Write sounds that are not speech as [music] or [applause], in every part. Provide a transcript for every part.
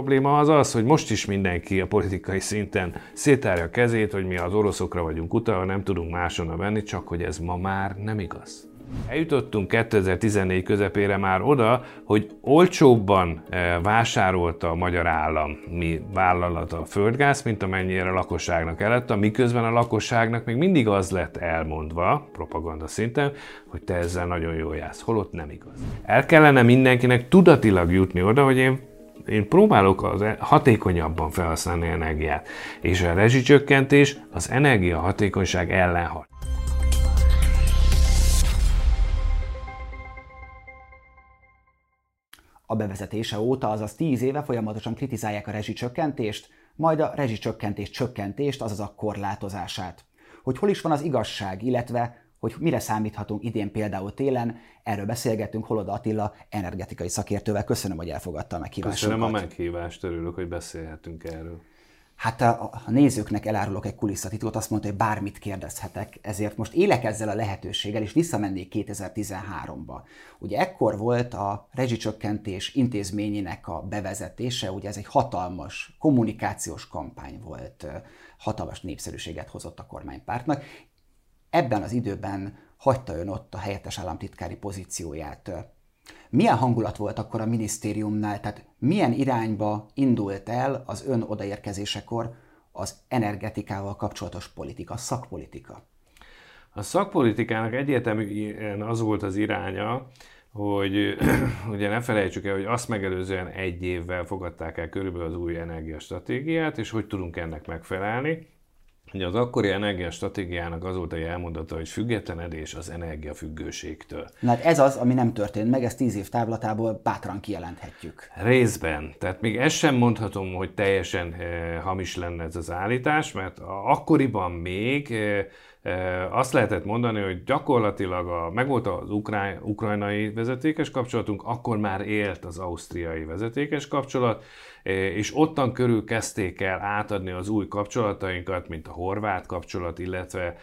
probléma az az, hogy most is mindenki a politikai szinten szétárja a kezét, hogy mi az oroszokra vagyunk utalva, nem tudunk máshonnan venni, csak hogy ez ma már nem igaz. Eljutottunk 2014 közepére már oda, hogy olcsóbban eh, vásárolta a magyar állam mi vállalata a földgáz, mint amennyire a lakosságnak eladta, miközben a lakosságnak még mindig az lett elmondva, propaganda szinten, hogy te ezzel nagyon jól jársz, holott nem igaz. El kellene mindenkinek tudatilag jutni oda, hogy én én próbálok az e- hatékonyabban felhasználni energiát, és a rezsicsökkentés az energiahatékonyság ellen hat. A bevezetése óta, azaz 10 éve folyamatosan kritizálják a rezsicsökkentést, majd a rezsicsökkentés csökkentést, azaz a korlátozását. Hogy hol is van az igazság, illetve hogy mire számíthatunk idén például télen, erről beszélgetünk Holoda Attila energetikai szakértővel. Köszönöm, hogy elfogadta a meghívást. Köszönöm a meghívást, örülök, hogy beszélhetünk erről. Hát a, a nézőknek elárulok egy kulisszatitkot, azt mondta, hogy bármit kérdezhetek, ezért most élek ezzel a lehetőséggel, és visszamennék 2013-ba. Ugye ekkor volt a rezsicsökkentés intézményének a bevezetése, ugye ez egy hatalmas kommunikációs kampány volt, hatalmas népszerűséget hozott a kormánypártnak. Ebben az időben hagyta ön ott a helyettes államtitkári pozícióját. Milyen hangulat volt akkor a minisztériumnál, tehát milyen irányba indult el az ön odaérkezésekor az energetikával kapcsolatos politika, szakpolitika? A szakpolitikának egyértelműen az volt az iránya, hogy [clears throat] ugye ne felejtsük el, hogy azt megelőzően egy évvel fogadták el körülbelül az új energiastratégiát, és hogy tudunk ennek megfelelni. Ugye az akkori energiastratégiának az volt a jelmondata, hogy függetlenedés az energiafüggőségtől. Na hát ez az, ami nem történt meg, ezt tíz év távlatából bátran kijelenthetjük. Részben. Tehát még ezt sem mondhatom, hogy teljesen eh, hamis lenne ez az állítás, mert akkoriban még eh, azt lehetett mondani, hogy gyakorlatilag a, megvolt az ukrán, ukrajnai vezetékes kapcsolatunk, akkor már élt az ausztriai vezetékes kapcsolat, és ottan körül kezdték el átadni az új kapcsolatainkat, mint a horvát kapcsolat, illetve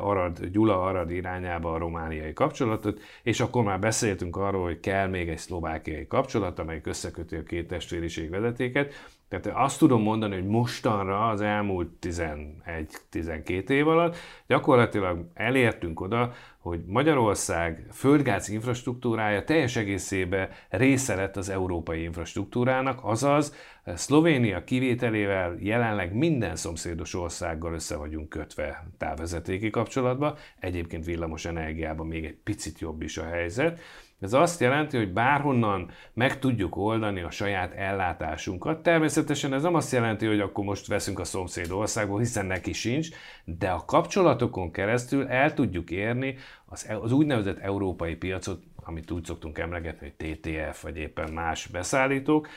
Arad, Gyula Arad irányába a romániai kapcsolatot, és akkor már beszéltünk arról, hogy kell még egy szlovákiai kapcsolat, amely összeköti a két testvériség vezetéket, tehát azt tudom mondani, hogy mostanra az elmúlt 11-12 év alatt gyakorlatilag elértünk oda, hogy Magyarország földgáz infrastruktúrája teljes egészébe része lett az európai infrastruktúrának, azaz Szlovénia kivételével jelenleg minden szomszédos országgal össze vagyunk kötve távvezetéki kapcsolatba, egyébként villamos energiában még egy picit jobb is a helyzet, ez azt jelenti, hogy bárhonnan meg tudjuk oldani a saját ellátásunkat. Természetesen ez nem azt jelenti, hogy akkor most veszünk a szomszéd országból, hiszen neki sincs, de a kapcsolatokon keresztül el tudjuk érni az, e- az úgynevezett európai piacot, amit úgy szoktunk emlegetni, hogy TTF, vagy éppen más beszállítók,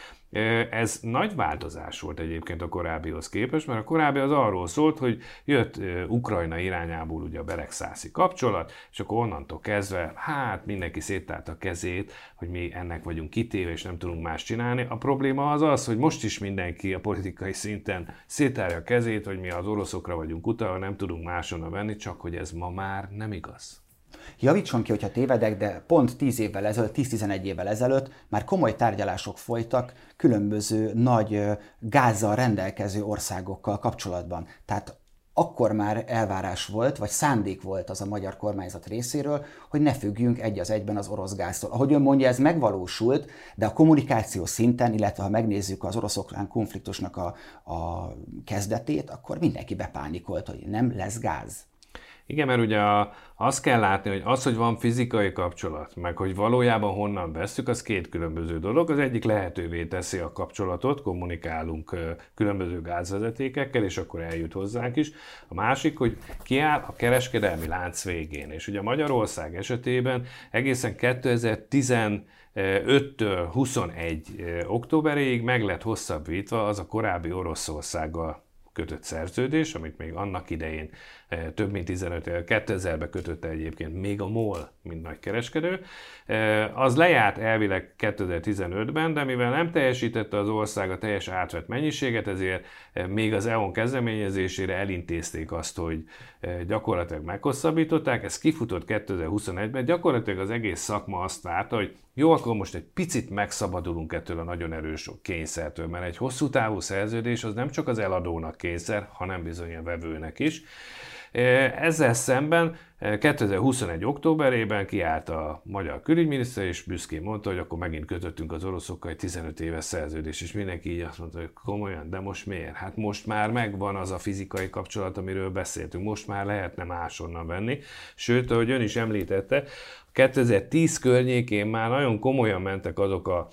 ez nagy változás volt egyébként a korábbihoz képest, mert a korábbi az arról szólt, hogy jött Ukrajna irányából ugye a Beregszászi kapcsolat, és akkor onnantól kezdve, hát mindenki széttárt a kezét, hogy mi ennek vagyunk kitéve, és nem tudunk más csinálni. A probléma az az, hogy most is mindenki a politikai szinten szétárja a kezét, hogy mi az oroszokra vagyunk utalva, nem tudunk máshonnan venni, csak hogy ez ma már nem igaz. Javítson ki, hogyha tévedek, de pont 10 évvel ezelőtt, 10-11 évvel ezelőtt már komoly tárgyalások folytak különböző nagy gázzal rendelkező országokkal kapcsolatban. Tehát akkor már elvárás volt, vagy szándék volt az a magyar kormányzat részéről, hogy ne függjünk egy az egyben az orosz gáztól. Ahogy ön mondja, ez megvalósult, de a kommunikáció szinten, illetve ha megnézzük az orosz-okrán konfliktusnak a, a kezdetét, akkor mindenki bepánikolt, hogy nem lesz gáz. Igen, mert ugye a, azt kell látni, hogy az, hogy van fizikai kapcsolat, meg hogy valójában honnan veszük, az két különböző dolog. Az egyik lehetővé teszi a kapcsolatot, kommunikálunk különböző gázvezetékekkel, és akkor eljut hozzánk is. A másik, hogy kiáll a kereskedelmi lánc végén. És ugye Magyarország esetében egészen 2010 5-től 21 októberéig meg lett hosszabbítva az a korábbi Oroszországgal kötött szerződés, amit még annak idején több mint 15 2000-ben kötötte egyébként még a MOL, mint nagy kereskedő. Az lejárt elvileg 2015-ben, de mivel nem teljesítette az ország a teljes átvett mennyiséget, ezért még az EON kezdeményezésére elintézték azt, hogy gyakorlatilag meghosszabbították. Ez kifutott 2021-ben. Gyakorlatilag az egész szakma azt várta, hogy jó, akkor most egy picit megszabadulunk ettől a nagyon erős kényszertől, mert egy hosszú távú szerződés az nem csak az eladónak kényszer, hanem bizony a vevőnek is. Ezzel szemben 2021. októberében kiállt a magyar külügyminiszter, és büszkén mondta, hogy akkor megint kötöttünk az oroszokkal egy 15 éves szerződés, és mindenki így azt mondta, hogy komolyan, de most miért? Hát most már megvan az a fizikai kapcsolat, amiről beszéltünk, most már lehetne máshonnan venni. Sőt, ahogy ön is említette, 2010 környékén már nagyon komolyan mentek azok a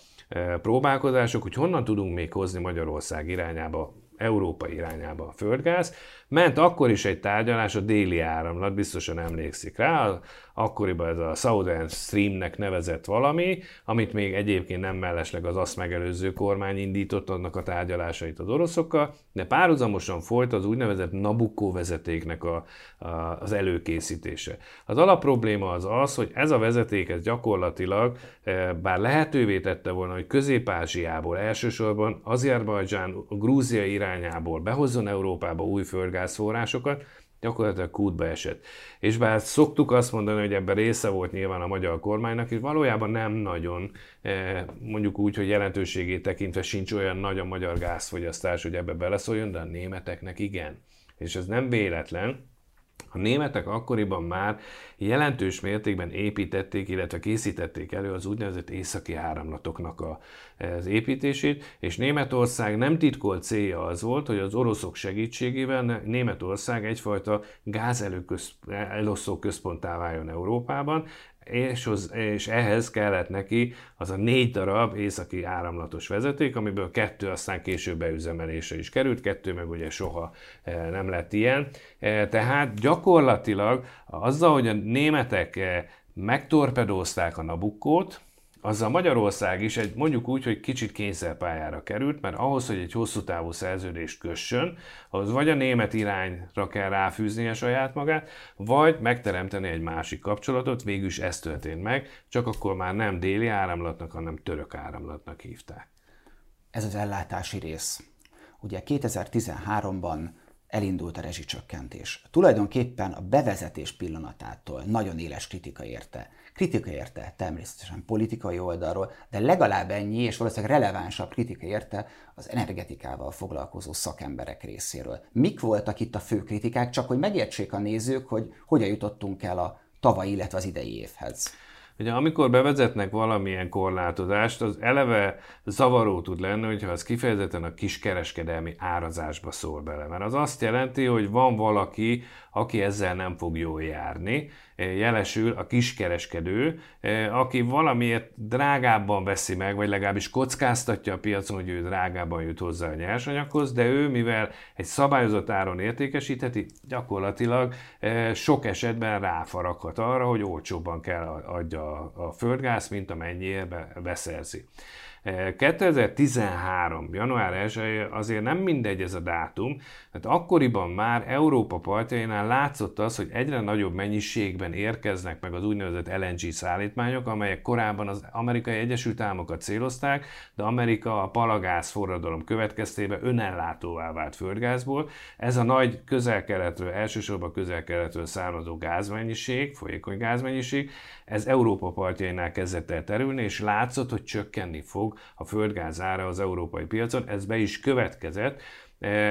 próbálkozások, hogy honnan tudunk még hozni Magyarország irányába Európa irányába a földgáz. Ment akkor is egy tárgyalás a déli áramlat, biztosan emlékszik rá, akkoriban ez a Southern Streamnek nevezett valami, amit még egyébként nem mellesleg az azt megelőző kormány indított annak a tárgyalásait az oroszokkal, de párhuzamosan folyt az úgynevezett Nabucco vezetéknek a, a, az előkészítése. Az alapprobléma az az, hogy ez a vezeték ez gyakorlatilag, eh, bár lehetővé tette volna, hogy Közép-Ázsiából, elsősorban Azerbajdzsán, Grúzia irányából behozzon Európába új földgázforrásokat, gyakorlatilag kútba esett. És bár szoktuk azt mondani, hogy ebben része volt nyilván a magyar kormánynak, és valójában nem nagyon, eh, mondjuk úgy, hogy jelentőségét tekintve sincs olyan nagy a magyar gázfogyasztás, hogy ebbe beleszóljon, de a németeknek igen. És ez nem véletlen, a németek akkoriban már jelentős mértékben építették, illetve készítették elő az úgynevezett északi áramlatoknak a, az építését, és Németország nem titkolt célja az volt, hogy az oroszok segítségével Németország egyfajta gázelosztó központtá váljon Európában, és, az, és ehhez kellett neki az a négy darab északi áramlatos vezeték, amiből kettő aztán később beüzemelése is került, kettő meg ugye soha eh, nem lett ilyen. Eh, tehát gyakorlatilag azzal, hogy a németek eh, megtorpedózták a Nabukkót, azzal Magyarország is egy mondjuk úgy, hogy kicsit kényszerpályára került, mert ahhoz, hogy egy hosszú távú szerződést kössön, ahhoz vagy a német irányra kell ráfűzni a saját magát, vagy megteremteni egy másik kapcsolatot, végülis ez történt meg, csak akkor már nem déli áramlatnak, hanem török áramlatnak hívták. Ez az ellátási rész. Ugye 2013-ban elindult a rezsicsökkentés. Tulajdonképpen a bevezetés pillanatától nagyon éles kritika érte. Kritika érte természetesen politikai oldalról, de legalább ennyi, és valószínűleg relevánsabb kritika érte az energetikával foglalkozó szakemberek részéről. Mik voltak itt a fő kritikák, csak hogy megértsék a nézők, hogy hogyan jutottunk el a tavalyi, illetve az idei évhez. Ugye amikor bevezetnek valamilyen korlátozást, az eleve zavaró tud lenni, hogyha az kifejezetten a kiskereskedelmi árazásba szól bele. Mert az azt jelenti, hogy van valaki, aki ezzel nem fog jól járni, jelesül a kiskereskedő, aki valamiért drágábban veszi meg, vagy legalábbis kockáztatja a piacon, hogy ő drágábban jut hozzá a nyersanyaghoz, de ő, mivel egy szabályozott áron értékesítheti, gyakorlatilag sok esetben ráfaraghat arra, hogy olcsóbban kell adja a földgáz, mint amennyiért beszerzi. 2013. január 1 azért nem mindegy ez a dátum, mert akkoriban már Európa partjainál látszott az, hogy egyre nagyobb mennyiségben érkeznek meg az úgynevezett LNG szállítmányok, amelyek korábban az amerikai Egyesült Államokat célozták, de Amerika a palagáz forradalom következtében önellátóvá vált földgázból. Ez a nagy közel-keletről, elsősorban közel-keletről származó gázmennyiség, folyékony gázmennyiség, ez Európa partjainál kezdett el terülni, és látszott, hogy csökkenni fog a földgáz ára az európai piacon. Ez be is következett,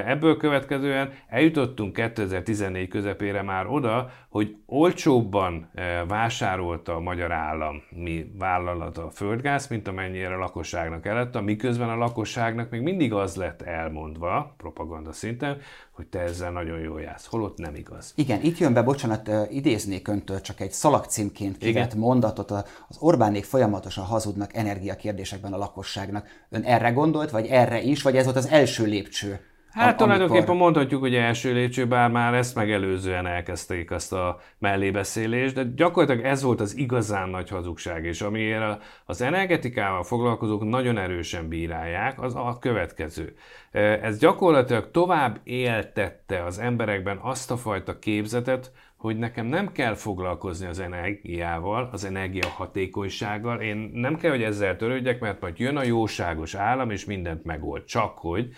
Ebből következően eljutottunk 2014 közepére már oda, hogy olcsóbban vásárolta a magyar állam mi vállalata a földgáz, mint amennyire a lakosságnak elette, miközben a lakosságnak még mindig az lett elmondva, propaganda szinten, hogy te ezzel nagyon jól jársz, holott nem igaz. Igen, itt jön be, bocsánat, idéznék öntől csak egy szalagcímként kivett mondatot, az Orbánék folyamatosan hazudnak energiakérdésekben a lakosságnak. Ön erre gondolt, vagy erre is, vagy ez volt az első lépcső? Hát amikor... tulajdonképpen mondhatjuk, hogy első lépcső, bár már ezt megelőzően elkezdték azt a mellébeszélést, de gyakorlatilag ez volt az igazán nagy hazugság, és amiért az energetikával foglalkozók nagyon erősen bírálják, az a következő. Ez gyakorlatilag tovább éltette az emberekben azt a fajta képzetet, hogy nekem nem kell foglalkozni az energiával, az energiahatékonysággal, én nem kell, hogy ezzel törődjek, mert majd jön a jóságos állam, és mindent megold. Csak hogy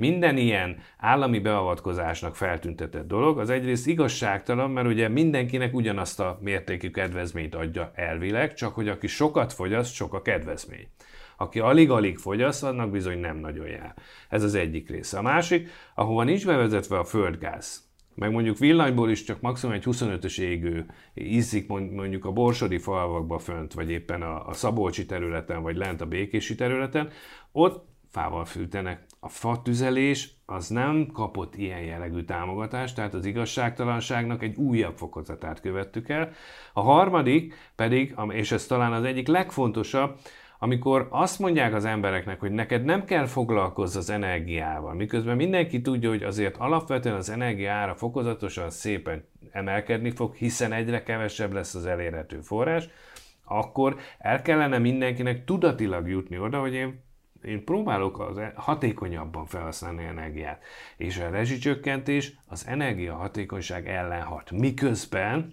minden ilyen állami beavatkozásnak feltüntetett dolog, az egyrészt igazságtalan, mert ugye mindenkinek ugyanazt a mértékű kedvezményt adja elvileg, csak hogy aki sokat fogyaszt, sok a kedvezmény. Aki alig-alig fogyaszt, annak bizony nem nagyon jár. Ez az egyik része. A másik, ahova nincs bevezetve a földgáz, meg mondjuk villanyból is csak maximum egy 25-ös égő ízik mondjuk a borsodi falvakba fönt, vagy éppen a, a Szabolcsi területen, vagy lent a Békési területen, ott fával fűtenek. A fatüzelés az nem kapott ilyen jellegű támogatást, tehát az igazságtalanságnak egy újabb fokozatát követtük el. A harmadik pedig, és ez talán az egyik legfontosabb, amikor azt mondják az embereknek, hogy neked nem kell foglalkozz az energiával, miközben mindenki tudja, hogy azért alapvetően az energia ára fokozatosan szépen emelkedni fog, hiszen egyre kevesebb lesz az elérhető forrás, akkor el kellene mindenkinek tudatilag jutni oda, hogy én én próbálok az e- hatékonyabban felhasználni energiát, és a rezsicsökkentés az energiahatékonyság ellen hat. Miközben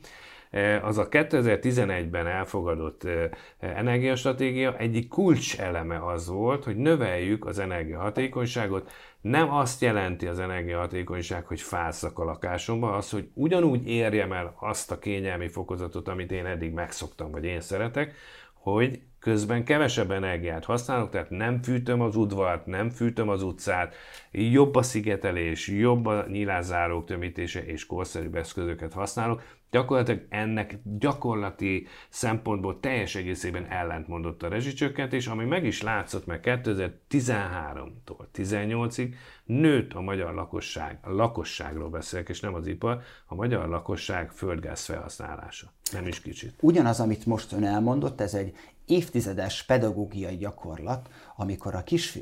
e, az a 2011-ben elfogadott e, energiastratégia egyik kulcs eleme az volt, hogy növeljük az energiahatékonyságot. Nem azt jelenti az energiahatékonyság, hogy fázzak a lakásomba, az, hogy ugyanúgy érjem el azt a kényelmi fokozatot, amit én eddig megszoktam, vagy én szeretek, hogy közben kevesebb energiát használok, tehát nem fűtöm az udvart, nem fűtöm az utcát, jobb a szigetelés, jobb a nyilázárók tömítése és korszerűbb eszközöket használok. Gyakorlatilag ennek gyakorlati szempontból teljes egészében ellentmondott a rezsicsökkentés, ami meg is látszott, mert 2013-tól 18-ig nőtt a magyar lakosság, a lakosságról beszélek, és nem az ipar, a magyar lakosság földgáz felhasználása. Nem is kicsit. Ugyanaz, amit most ön elmondott, ez egy évtizedes pedagógiai gyakorlat, amikor a kis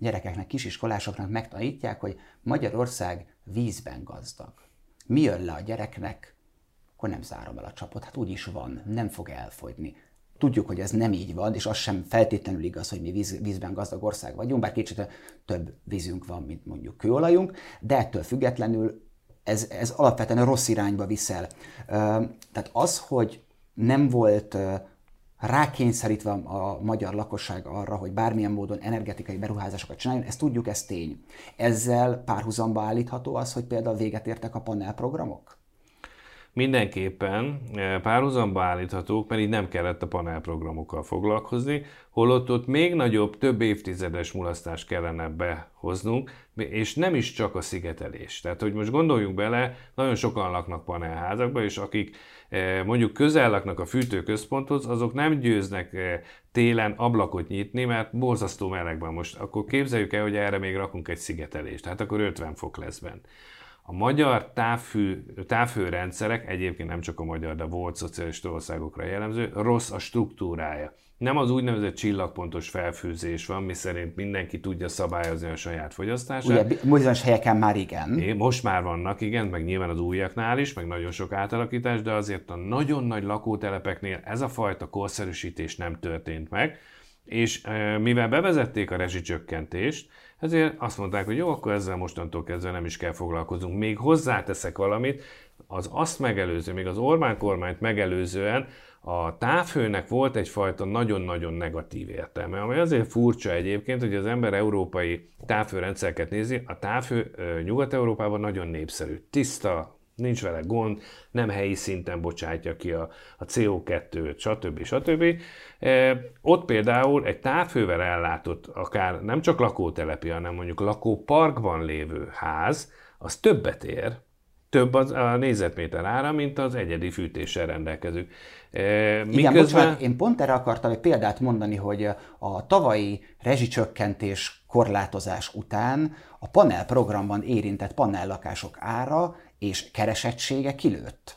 gyerekeknek, kisiskolásoknak megtanítják, hogy Magyarország vízben gazdag. Mi jön le a gyereknek, akkor nem zárom el a csapot, hát úgy is van, nem fog elfogyni. Tudjuk, hogy ez nem így van, és az sem feltétlenül igaz, hogy mi víz, vízben gazdag ország vagyunk, bár kicsit több vízünk van, mint mondjuk kőolajunk, de ettől függetlenül ez, ez alapvetően rossz irányba viszel. Tehát az, hogy nem volt rákényszerítve a magyar lakosság arra, hogy bármilyen módon energetikai beruházásokat csináljon, ezt tudjuk, ez tény. Ezzel párhuzamba állítható az, hogy például véget értek a panelprogramok? Mindenképpen eh, párhuzamba állíthatók, mert így nem kellett a panelprogramokkal foglalkozni, holott ott még nagyobb, több évtizedes mulasztást kellene behoznunk, és nem is csak a szigetelés. Tehát, hogy most gondoljunk bele, nagyon sokan laknak panelházakban, és akik eh, mondjuk közel laknak a fűtőközponthoz, azok nem győznek eh, télen ablakot nyitni, mert borzasztó melegben most. Akkor képzeljük el, hogy erre még rakunk egy szigetelést, tehát akkor 50 fok lesz benne. A magyar távfű, távhőrendszerek, egyébként nem csak a magyar, de volt szocialista országokra jellemző, rossz a struktúrája. Nem az úgynevezett csillagpontos felfűzés van, mi szerint mindenki tudja szabályozni a saját fogyasztását. Ugye, bizonyos helyeken már igen. É, most már vannak, igen, meg nyilván az újaknál is, meg nagyon sok átalakítás, de azért a nagyon nagy lakótelepeknél ez a fajta korszerűsítés nem történt meg, és mivel bevezették a rezsicsökkentést, ezért azt mondták, hogy jó, akkor ezzel mostantól kezdve nem is kell foglalkozunk. Még hozzáteszek valamit, az azt megelőző, még az Orbán kormányt megelőzően a távhőnek volt egyfajta nagyon-nagyon negatív értelme, ami azért furcsa egyébként, hogy az ember európai távhőrendszereket nézi, a távhő Nyugat-Európában nagyon népszerű, tiszta, nincs vele gond, nem helyi szinten bocsátja ki a, a CO2-t, stb. stb. E, ott például egy távhővel ellátott, akár nem csak lakótelepi, hanem mondjuk lakóparkban lévő ház, az többet ér, több az a nézetméter ára, mint az egyedi fűtéssel rendelkező. E, Igen, bocsánat, én pont erre akartam egy példát mondani, hogy a tavalyi rezsicsökkentés korlátozás után a panel programban érintett panellakások ára és keresettsége kilőtt.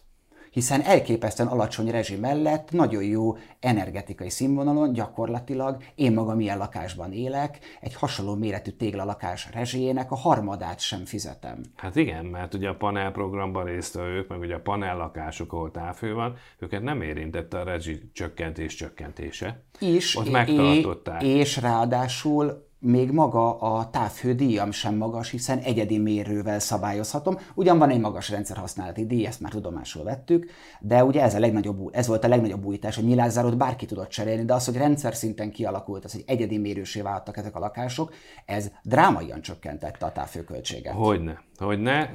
hiszen elképesztően alacsony rezsi mellett nagyon jó energetikai színvonalon gyakorlatilag én magam ilyen lakásban élek, egy hasonló méretű téglalakás rezsijének a harmadát sem fizetem. Hát igen, mert ugye a panel programban részt ők, meg ugye a panel lakások, ahol távfő van, őket nem érintette a rezsi csökkentés csökkentése. És, Ott megtartották. És ráadásul még maga a távhődíjam sem magas, hiszen egyedi mérővel szabályozhatom. Ugyan van egy magas rendszerhasználati díj, ezt már tudomásul vettük, de ugye ez, a legnagyobb, ez volt a legnagyobb újítás, hogy nyilászárót bárki tudott cserélni, de az, hogy rendszer szinten kialakult, az, hogy egyedi mérősé váltak ezek a lakások, ez drámaian csökkentette a távhőköltséget. Hogyne, hogyne.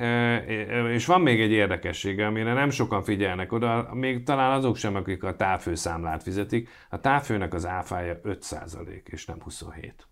És van még egy érdekessége, amire nem sokan figyelnek oda, még talán azok sem, akik a távfőszámlát fizetik. A távfőnek az áfája 5% és nem 27.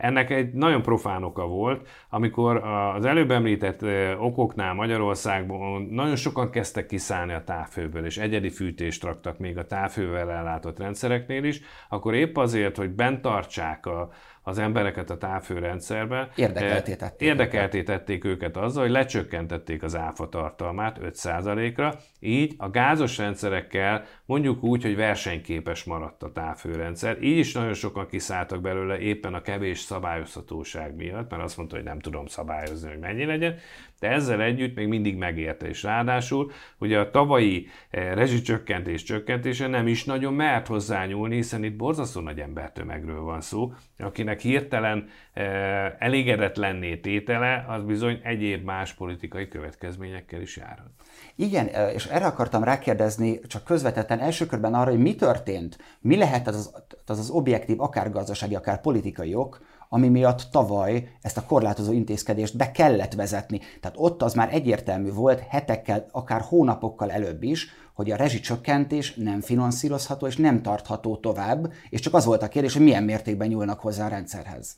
Ennek egy nagyon profán oka volt, amikor az előbb említett okoknál Magyarországban nagyon sokan kezdtek kiszállni a távfőből, és egyedi fűtést raktak még a távfővel ellátott rendszereknél is, akkor épp azért, hogy bent tartsák a, az embereket a távfőrendszerbe. Érdekelté tették, érdekelté tették őket azzal, hogy lecsökkentették az áfa tartalmát 5%-ra, így a gázos rendszerekkel mondjuk úgy, hogy versenyképes maradt a távfőrendszer. Így is nagyon sokan kiszálltak belőle éppen a kevés szabályozhatóság miatt, mert azt mondta, hogy nem tudom szabályozni, hogy mennyi legyen, de ezzel együtt még mindig megérte, és ráadásul ugye a tavalyi eh, rezsicsökkentés csökkentése nem is nagyon mert hozzányúlni, hiszen itt borzasztó nagy embertömegről van szó, akinek hirtelen eh, elégedetlenné tétele, az bizony egyéb más politikai következményekkel is járhat. Igen, eh, és erre akartam rákérdezni, csak közvetetten első körben arra, hogy mi történt, mi lehet az az, az, az objektív, akár gazdasági, akár politikai ok, ami miatt tavaly ezt a korlátozó intézkedést be kellett vezetni. Tehát ott az már egyértelmű volt hetekkel, akár hónapokkal előbb is, hogy a rezsicsökkentés nem finanszírozható és nem tartható tovább, és csak az volt a kérdés, hogy milyen mértékben nyúlnak hozzá a rendszerhez.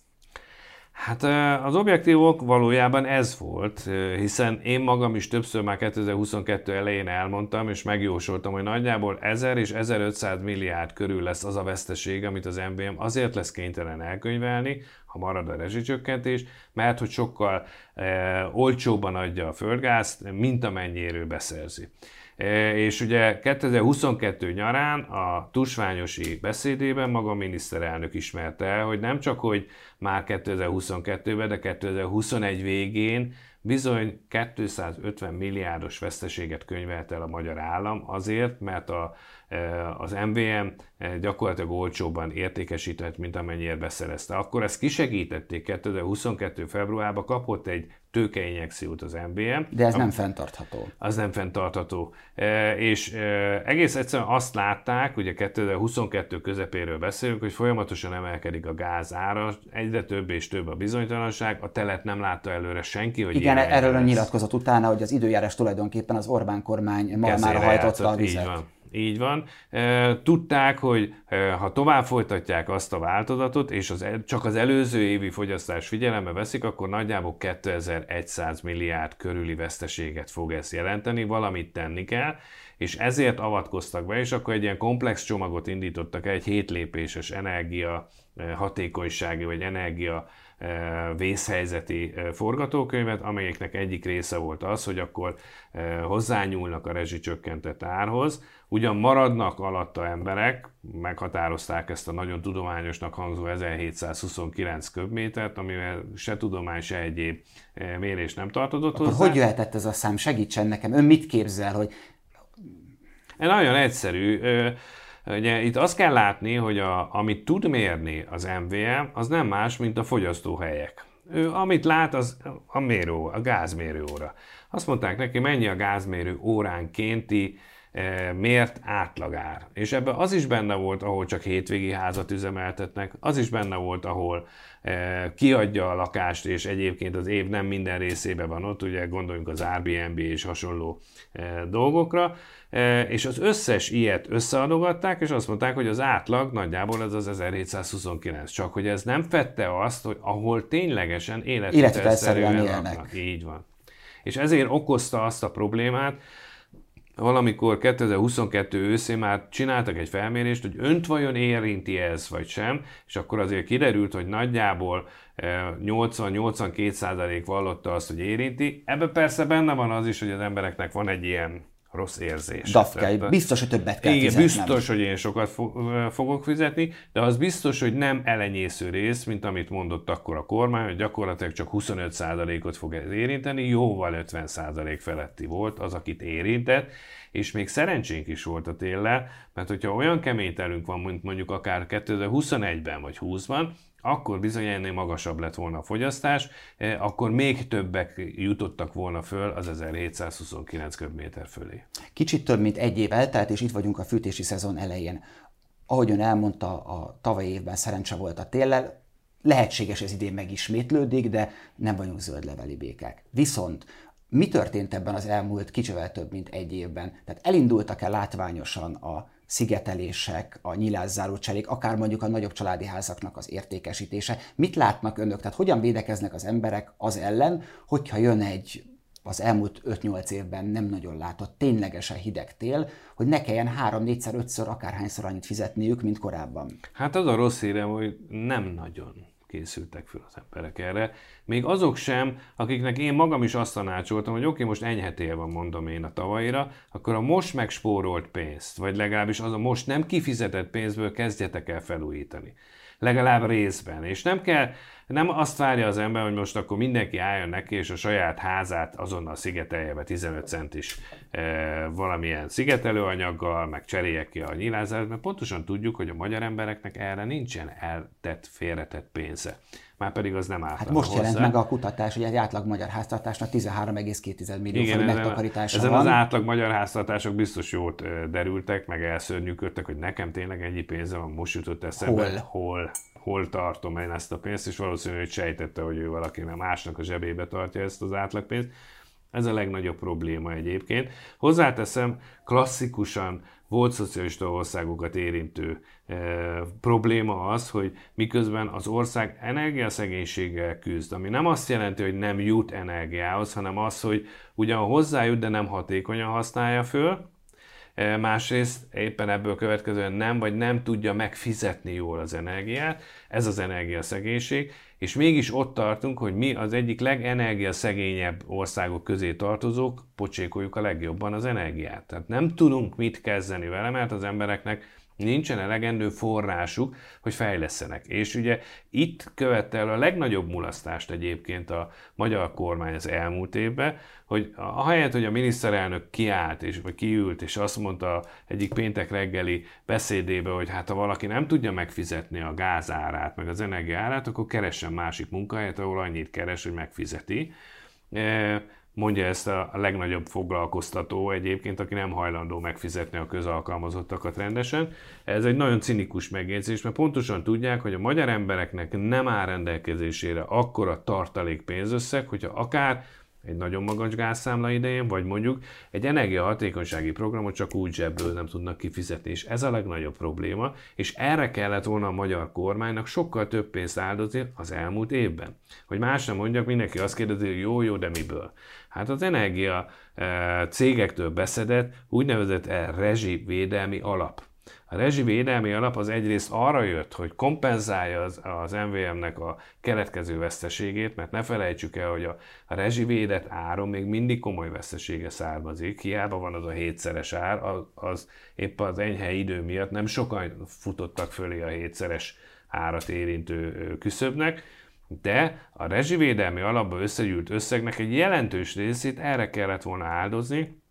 Hát az objektívok valójában ez volt, hiszen én magam is többször már 2022 elején elmondtam, és megjósoltam, hogy nagyjából 1000 és 1500 milliárd körül lesz az a veszteség, amit az MBM azért lesz kénytelen elkönyvelni, ha marad a rezsicsökkentés, mert hogy sokkal olcsóbban adja a földgázt, mint amennyiről beszerzi. És ugye 2022 nyarán a tusványosi beszédében maga a miniszterelnök ismerte el, hogy nem csak, hogy már 2022-ben, de 2021 végén bizony 250 milliárdos veszteséget könyvelt el a magyar állam azért, mert a, az MVM gyakorlatilag olcsóban értékesített, mint amennyire beszerezte. Akkor ezt kisegítették 2022. februárban, kapott egy tőkeinjekciót az MBM. De ez nem fenntartható. Az nem fenntartható. E, és e, egész egyszerűen azt látták, ugye 2022 közepéről beszélünk, hogy folyamatosan emelkedik a gáz ára, egyre több és több a bizonytalanság, a telet nem látta előre senki, hogy Igen, erről a nyilatkozat utána, hogy az időjárás tulajdonképpen az Orbán kormány ma már hajtotta a vizet. Így van. Így van. Tudták, hogy ha tovább folytatják azt a változatot, és az, csak az előző évi fogyasztás figyelembe veszik, akkor nagyjából 2100 milliárd körüli veszteséget fog ez jelenteni, valamit tenni kell, és ezért avatkoztak be, és akkor egy ilyen komplex csomagot indítottak egy hétlépéses energia hatékonysági vagy energia vészhelyzeti forgatókönyvet, amelyeknek egyik része volt az, hogy akkor hozzányúlnak a rezsicsökkentett árhoz, ugyan maradnak alatta emberek, meghatározták ezt a nagyon tudományosnak hangzó 1729 köbmétert, amivel se tudomány, se egyéb mérés nem tartozott Akkor hozzá. hogy jöhetett ez a szám? Segítsen nekem. Ön mit képzel, hogy... Nagyon egyszerű. Ugye itt azt kell látni, hogy a, amit tud mérni az MVM, az nem más, mint a fogyasztóhelyek. Ő, amit lát, az a mérő, a gázmérő óra. Azt mondták neki, mennyi a gázmérő óránkénti e, mért átlagár. És ebben az is benne volt, ahol csak hétvégi házat üzemeltetnek, az is benne volt, ahol e, kiadja a lakást, és egyébként az év nem minden részében van ott, ugye gondoljunk az Airbnb és hasonló e, dolgokra, és az összes ilyet összeadogatták, és azt mondták, hogy az átlag nagyjából ez az 1729. Csak hogy ez nem fette azt, hogy ahol ténylegesen életvitelszerűen élnek. Így van. És ezért okozta azt a problémát, valamikor 2022 őszén már csináltak egy felmérést, hogy önt vajon érinti ez, vagy sem, és akkor azért kiderült, hogy nagyjából 80-82 százalék vallotta azt, hogy érinti. Ebben persze benne van az is, hogy az embereknek van egy ilyen rossz érzés. Dafke, biztos, hogy többet kell Igen, fizetnem. biztos, hogy én sokat fogok fizetni, de az biztos, hogy nem elenyésző rész, mint amit mondott akkor a kormány, hogy gyakorlatilag csak 25%-ot fog ez érinteni, jóval 50% feletti volt az, akit érintett, és még szerencsénk is volt a téllel, mert hogyha olyan kemény telünk van, mint mondjuk akár 2021-ben vagy 20-ban, akkor bizony ennél magasabb lett volna a fogyasztás, eh, akkor még többek jutottak volna föl az 1729 köbméter fölé. Kicsit több, mint egy év eltelt, és itt vagyunk a fűtési szezon elején. Ahogy ön elmondta, a tavalyi évben szerencse volt a téllel, lehetséges ez idén megismétlődik, de nem vagyunk zöldleveli békek. Viszont mi történt ebben az elmúlt kicsivel több, mint egy évben? Tehát elindultak-e látványosan a szigetelések, a nyilászáró cserék, akár mondjuk a nagyobb családi házaknak az értékesítése. Mit látnak önök? Tehát hogyan védekeznek az emberek az ellen, hogyha jön egy az elmúlt 5-8 évben nem nagyon látott ténylegesen hideg tél, hogy ne kelljen 3-4-szer, 5-ször, akárhányszor annyit fizetniük, mint korábban. Hát az a rossz hírem, hogy nem nagyon készültek fel az emberek erre. Még azok sem, akiknek én magam is azt tanácsoltam, hogy oké, okay, most enyhetél van, mondom én a tavaira, akkor a most megspórolt pénzt, vagy legalábbis az a most nem kifizetett pénzből kezdjetek el felújítani. Legalább részben. És nem kell, nem azt várja az ember, hogy most akkor mindenki álljon neki, és a saját házát azonnal szigetelje be 15 centis e, valamilyen szigetelőanyaggal, meg cserélje ki a nyilázát, mert pontosan tudjuk, hogy a magyar embereknek erre nincsen eltett, félretett pénze. Már pedig az nem állt. Hát most hozzá. jelent meg a kutatás, hogy egy átlag magyar háztartásnak 13,2 millió Igen, ezen, megtakarítása ezen van. az átlag magyar háztartások biztos jót derültek, meg elszörnyűködtek, hogy nekem tényleg ennyi pénze van, most jutott eszembe. Hol? Hol? hol tartom én ezt a pénzt, és valószínűleg hogy sejtette, hogy ő valaki nem másnak a zsebébe tartja ezt az átlagpénzt. Ez a legnagyobb probléma egyébként. Hozzáteszem, klasszikusan volt szocialista országokat érintő e, probléma az, hogy miközben az ország energiaszegénységgel küzd, ami nem azt jelenti, hogy nem jut energiához, hanem az, hogy ugyan hozzájut, de nem hatékonyan használja föl, E, másrészt éppen ebből következően nem, vagy nem tudja megfizetni jól az energiát, ez az energiaszegénység, és mégis ott tartunk, hogy mi az egyik legenergiaszegényebb országok közé tartozók pocsékoljuk a legjobban az energiát. Tehát nem tudunk mit kezdeni vele, mert az embereknek nincsen elegendő forrásuk, hogy fejlesztenek. És ugye itt követte el a legnagyobb mulasztást egyébként a magyar kormány az elmúlt évben, hogy ahelyett, hogy a miniszterelnök kiállt, és, vagy kiült, és azt mondta egyik péntek reggeli beszédébe, hogy hát ha valaki nem tudja megfizetni a gázárát, meg az energiárát, akkor keressen másik munkahelyet, ahol annyit keres, hogy megfizeti mondja ezt a legnagyobb foglalkoztató egyébként, aki nem hajlandó megfizetni a közalkalmazottakat rendesen. Ez egy nagyon cinikus megjegyzés, mert pontosan tudják, hogy a magyar embereknek nem áll rendelkezésére akkora tartalék pénzösszeg, hogyha akár egy nagyon magas gázszámla idején, vagy mondjuk egy energiahatékonysági programot csak úgy zsebből nem tudnak kifizetni, és ez a legnagyobb probléma, és erre kellett volna a magyar kormánynak sokkal több pénzt áldozni az elmúlt évben. Hogy más nem mondjak, mindenki azt kérdezi, hogy jó, jó, de miből? Hát az energia eh, cégektől beszedett úgynevezett eh, rezsivédelmi alap. A rezsivédelmi alap az egyrészt arra jött, hogy kompenzálja az, az MVM-nek a keletkező veszteségét, mert ne felejtsük el, hogy a, a rezsivédett áron még mindig komoly vesztesége származik, hiába van az a hétszeres ár, az, az épp az enyhe idő miatt nem sokan futottak fölé a hétszeres árat érintő küszöbnek, de a rezsivédelmi alapba összegyűlt összegnek egy jelentős részét erre kellett volna áldozni,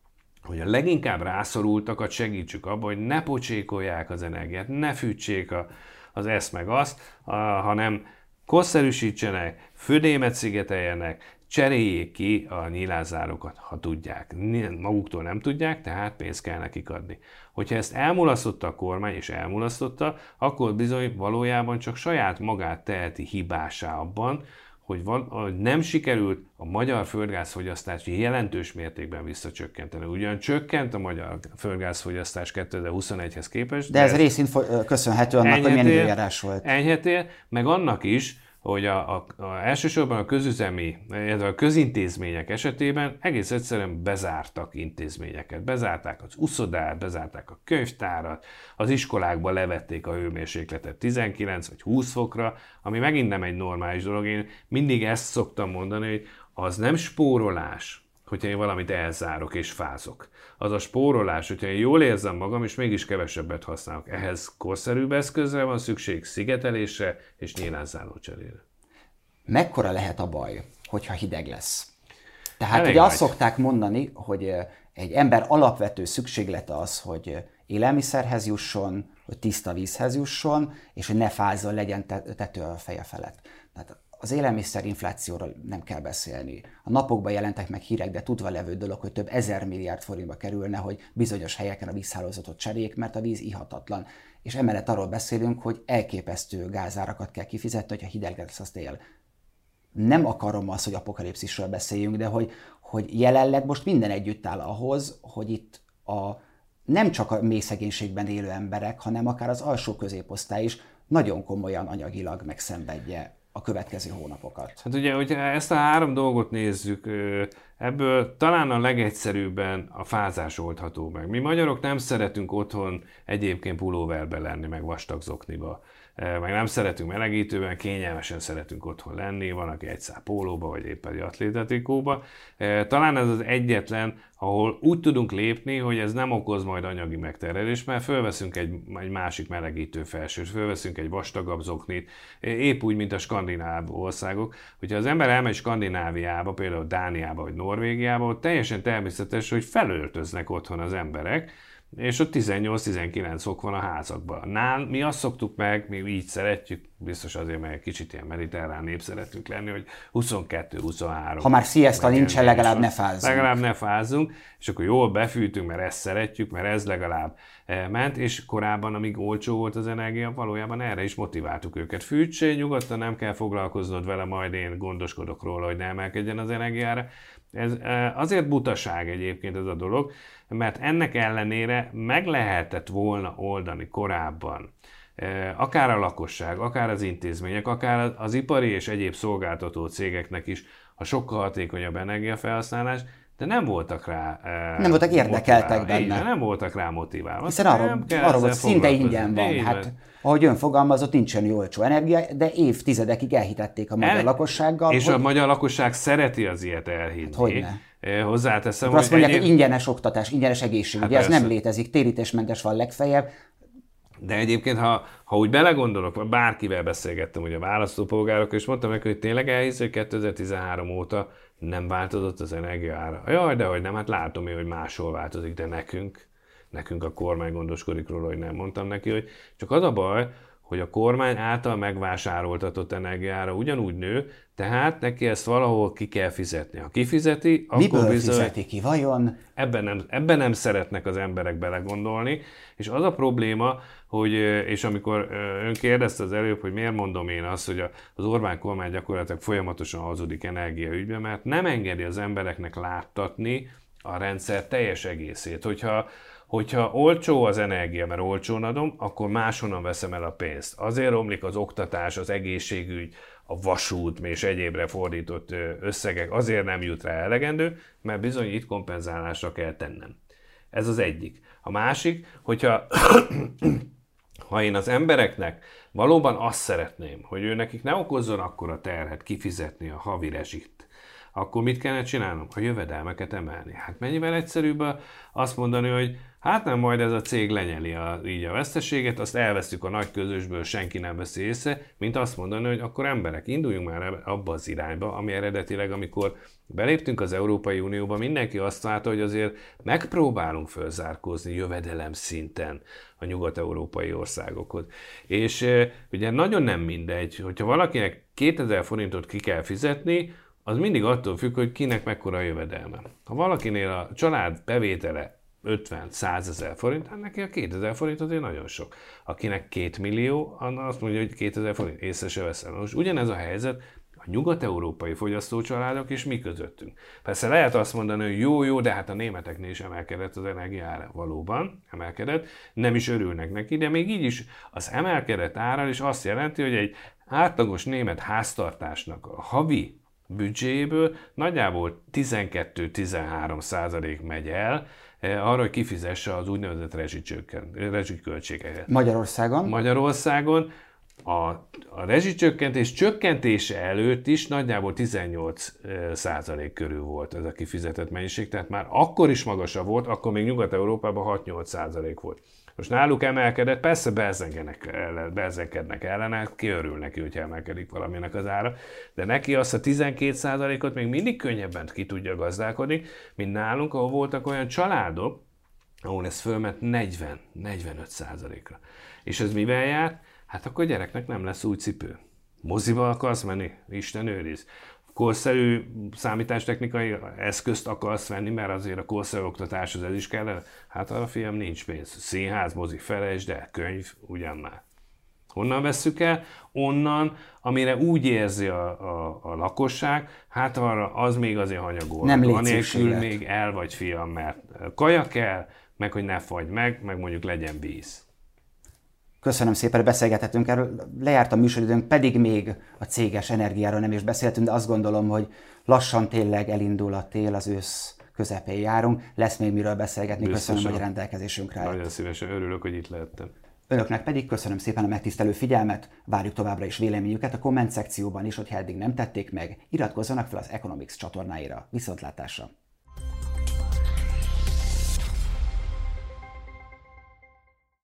hogy a leginkább rászorultakat segítsük abban, hogy ne pocsékolják az energiát, ne fűtsék a, az ezt meg azt, a, hanem kosszerűsítsenek, födémet szigeteljenek, cseréljék ki a nyilázárokat, ha tudják. Maguktól nem tudják, tehát pénzt kell nekik adni. Hogyha ezt elmulasztotta a kormány, és elmulasztotta, akkor bizony valójában csak saját magát teheti hibásá abban, hogy, van, hogy nem sikerült a magyar földgázfogyasztást jelentős mértékben visszacsökkenteni. Ugyan csökkent a magyar földgázfogyasztás 2021-hez képest. De, de ez részint köszönhető annak, hogy milyen időjárás volt. Enyhetél, meg annak is, hogy a, a, a, elsősorban a közüzemi, illetve a közintézmények esetében egész egyszerűen bezártak intézményeket. Bezárták az uszodát, bezárták a könyvtárat, az iskolákba levették a hőmérsékletet 19 vagy 20 fokra, ami megint nem egy normális dolog. Én mindig ezt szoktam mondani, hogy az nem spórolás, hogyha én valamit elzárok és fázok. Az a spórolás, hogyha én jól érzem magam, és mégis kevesebbet használok. Ehhez korszerűbb eszközre van szükség, szigetelésre és nyílánzáló cserére. Mekkora lehet a baj, hogyha hideg lesz? Tehát Elég ugye azt szokták mondani, hogy egy ember alapvető szükséglete az, hogy élelmiszerhez jusson, hogy tiszta vízhez jusson, és hogy ne fázzon, legyen tető a feje felett. Tehát az élelmiszerinflációról nem kell beszélni. A napokban jelentek meg hírek, de tudva levő dolog, hogy több ezer milliárd forintba kerülne, hogy bizonyos helyeken a vízhálózatot cseréljék, mert a víz ihatatlan. És emellett arról beszélünk, hogy elképesztő gázárakat kell kifizetni, hogyha hideg lesz az tél. Nem akarom azt, hogy apokalipszisről beszéljünk, de hogy, hogy jelenleg most minden együtt áll ahhoz, hogy itt a, nem csak a mély szegénységben élő emberek, hanem akár az alsó középosztály is nagyon komolyan anyagilag megszenvedje a következő hónapokat. Hát ugye, hogyha ezt a három dolgot nézzük, ebből talán a legegyszerűbben a fázás oldható meg. Mi magyarok nem szeretünk otthon egyébként pulóverbe lenni, meg vastag zokniba meg nem szeretünk melegítőben, kényelmesen szeretünk otthon lenni, van, aki egy szál pólóba, vagy éppen egy atlétatikóba. Talán ez az egyetlen, ahol úgy tudunk lépni, hogy ez nem okoz majd anyagi megterelést, mert fölveszünk egy, egy másik melegítő felsőt, fölveszünk egy vastagabb zoknit, épp úgy, mint a skandináv országok. Hogyha az ember elmegy Skandináviába, például Dániába vagy Norvégiába, ott teljesen természetes, hogy felöltöznek otthon az emberek, és ott 18-19 fok van a házakban. Nál mi azt szoktuk meg, mi így szeretjük, biztos azért, mert kicsit ilyen mediterrán nép szeretünk lenni, hogy 22-23. Ha már siesta nincsen, legalább ne fázzunk. Legalább ne fázzunk, és akkor jól befűtünk, mert ezt szeretjük, mert ez legalább eh, ment, és korábban, amíg olcsó volt az energia, valójában erre is motiváltuk őket. Fűtsé, nyugodtan nem kell foglalkoznod vele, majd én gondoskodok róla, hogy ne emelkedjen az energiára. Ez eh, azért butaság egyébként ez a dolog, mert ennek ellenére meg lehetett volna oldani korábban akár a lakosság, akár az intézmények, akár az ipari és egyéb szolgáltató cégeknek is a sokkal hatékonyabb energiafelhasználás, de nem voltak rá Nem voltak érdekeltek motiválva. benne. nem voltak rá motiválva. Hiszen arról, arról volt, szinte ingyen van. Így hát, ahogy ön fogalmazott, nincsen jó olcsó energia, de évtizedekig elhitették a magyar El, lakossággal. És hogy... a magyar lakosság szereti az ilyet elhinni. Hát, hogyne. Hozzáteszem, Akkor hogy azt mondják, egyéb... hogy ingyenes oktatás, ingyenes egészség, hát ez nem létezik, térítésmentes van legfeljebb. De egyébként, ha, ha úgy belegondolok, bárkivel beszélgettem, ugye a választópolgárok, és mondtam neki, hogy tényleg elhisz, hogy 2013 óta nem változott az energia ára. Jaj, de hogy nem, hát látom én, hogy máshol változik, de nekünk, nekünk a kormány gondoskodik róla, hogy nem mondtam neki, hogy csak az a baj, hogy a kormány által megvásároltatott energiára ugyanúgy nő, tehát neki ezt valahol ki kell fizetni. Ha kifizeti, Miből akkor bizony... fizeti ki, vajon? Ebben nem, ebben nem szeretnek az emberek belegondolni, és az a probléma, hogy, és amikor ön kérdezte az előbb, hogy miért mondom én azt, hogy az Orbán kormány gyakorlatilag folyamatosan hazudik energiaügyben, mert nem engedi az embereknek láttatni a rendszer teljes egészét. Hogyha hogyha olcsó az energia, mert olcsón adom, akkor máshonnan veszem el a pénzt. Azért romlik az oktatás, az egészségügy, a vasút és egyébre fordított összegek, azért nem jut rá elegendő, mert bizony itt kompenzálásra kell tennem. Ez az egyik. A másik, hogyha [coughs] ha én az embereknek valóban azt szeretném, hogy ő nekik ne okozzon akkora terhet kifizetni a havi rezsit, akkor mit kellene csinálnom? A jövedelmeket emelni. Hát mennyivel egyszerűbb azt mondani, hogy Hát nem, majd ez a cég lenyeli a, így a veszteséget, azt elvesztük a nagy közösből, senki nem veszi észre, mint azt mondani, hogy akkor emberek, induljunk már abba az irányba, ami eredetileg, amikor beléptünk az Európai Unióba, mindenki azt látta, hogy azért megpróbálunk fölzárkózni jövedelem szinten a nyugat-európai országokhoz. És ugye nagyon nem mindegy, hogyha valakinek 2000 forintot ki kell fizetni, az mindig attól függ, hogy kinek mekkora a jövedelme. Ha valakinél a család bevétele 50-100 ezer forint, hát neki a 2000 forint azért nagyon sok. Akinek 2 millió, azt mondja, hogy 2000 forint, észre se veszem. Most ugyanez a helyzet a nyugat-európai fogyasztócsaládok és mi közöttünk. Persze lehet azt mondani, hogy jó, jó, de hát a németeknél is emelkedett az energiára. Valóban emelkedett, nem is örülnek neki, de még így is az emelkedett ára is azt jelenti, hogy egy átlagos német háztartásnak a havi büdzséből nagyjából 12-13 százalék megy el, Eh, arra, hogy kifizesse az úgynevezett rezsiköltségeket. Magyarországon? Magyarországon. a, a rezsicsökkentés csökkentése előtt is nagyjából 18 százalék körül volt ez a kifizetett mennyiség, tehát már akkor is magasabb volt, akkor még Nyugat-Európában 6-8 százalék volt. Most náluk emelkedett, persze bezenkednek ellene, ki örül neki, hogy emelkedik valaminek az ára, de neki azt a 12%-ot még mindig könnyebben ki tudja gazdálkodni, mint nálunk, ahol voltak olyan családok, ahol ez fölment 40-45 ra És ez mivel járt? Hát akkor a gyereknek nem lesz új cipő. Moziba akarsz menni? Isten őriz korszerű számítástechnikai eszközt akarsz venni, mert azért a korszerű oktatáshoz ez is kellene. Hát arra fiam nincs pénz. Színház, mozi, felejtsd el, könyv, ugyan már. Honnan vesszük el? Onnan, amire úgy érzi a, a, a lakosság, hát arra az még azért hanyagol. Nem Anélkül még el vagy fiam, mert kaja kell, meg hogy ne fagy meg, meg mondjuk legyen víz. Köszönöm szépen, beszélgethetünk erről. Lejárt a műsoridőnk, pedig még a céges energiáról nem is beszéltünk, de azt gondolom, hogy lassan tényleg elindul a tél, az ősz közepén járunk. Lesz még miről beszélgetni. Biztosan. Köszönöm, hogy rendelkezésünkre állt. Nagyon szívesen örülök, hogy itt lehettem. Önöknek pedig köszönöm szépen a megtisztelő figyelmet, várjuk továbbra is véleményüket a komment szekcióban is, hogyha eddig nem tették meg, iratkozzanak fel az Economics csatornáira. Viszontlátásra!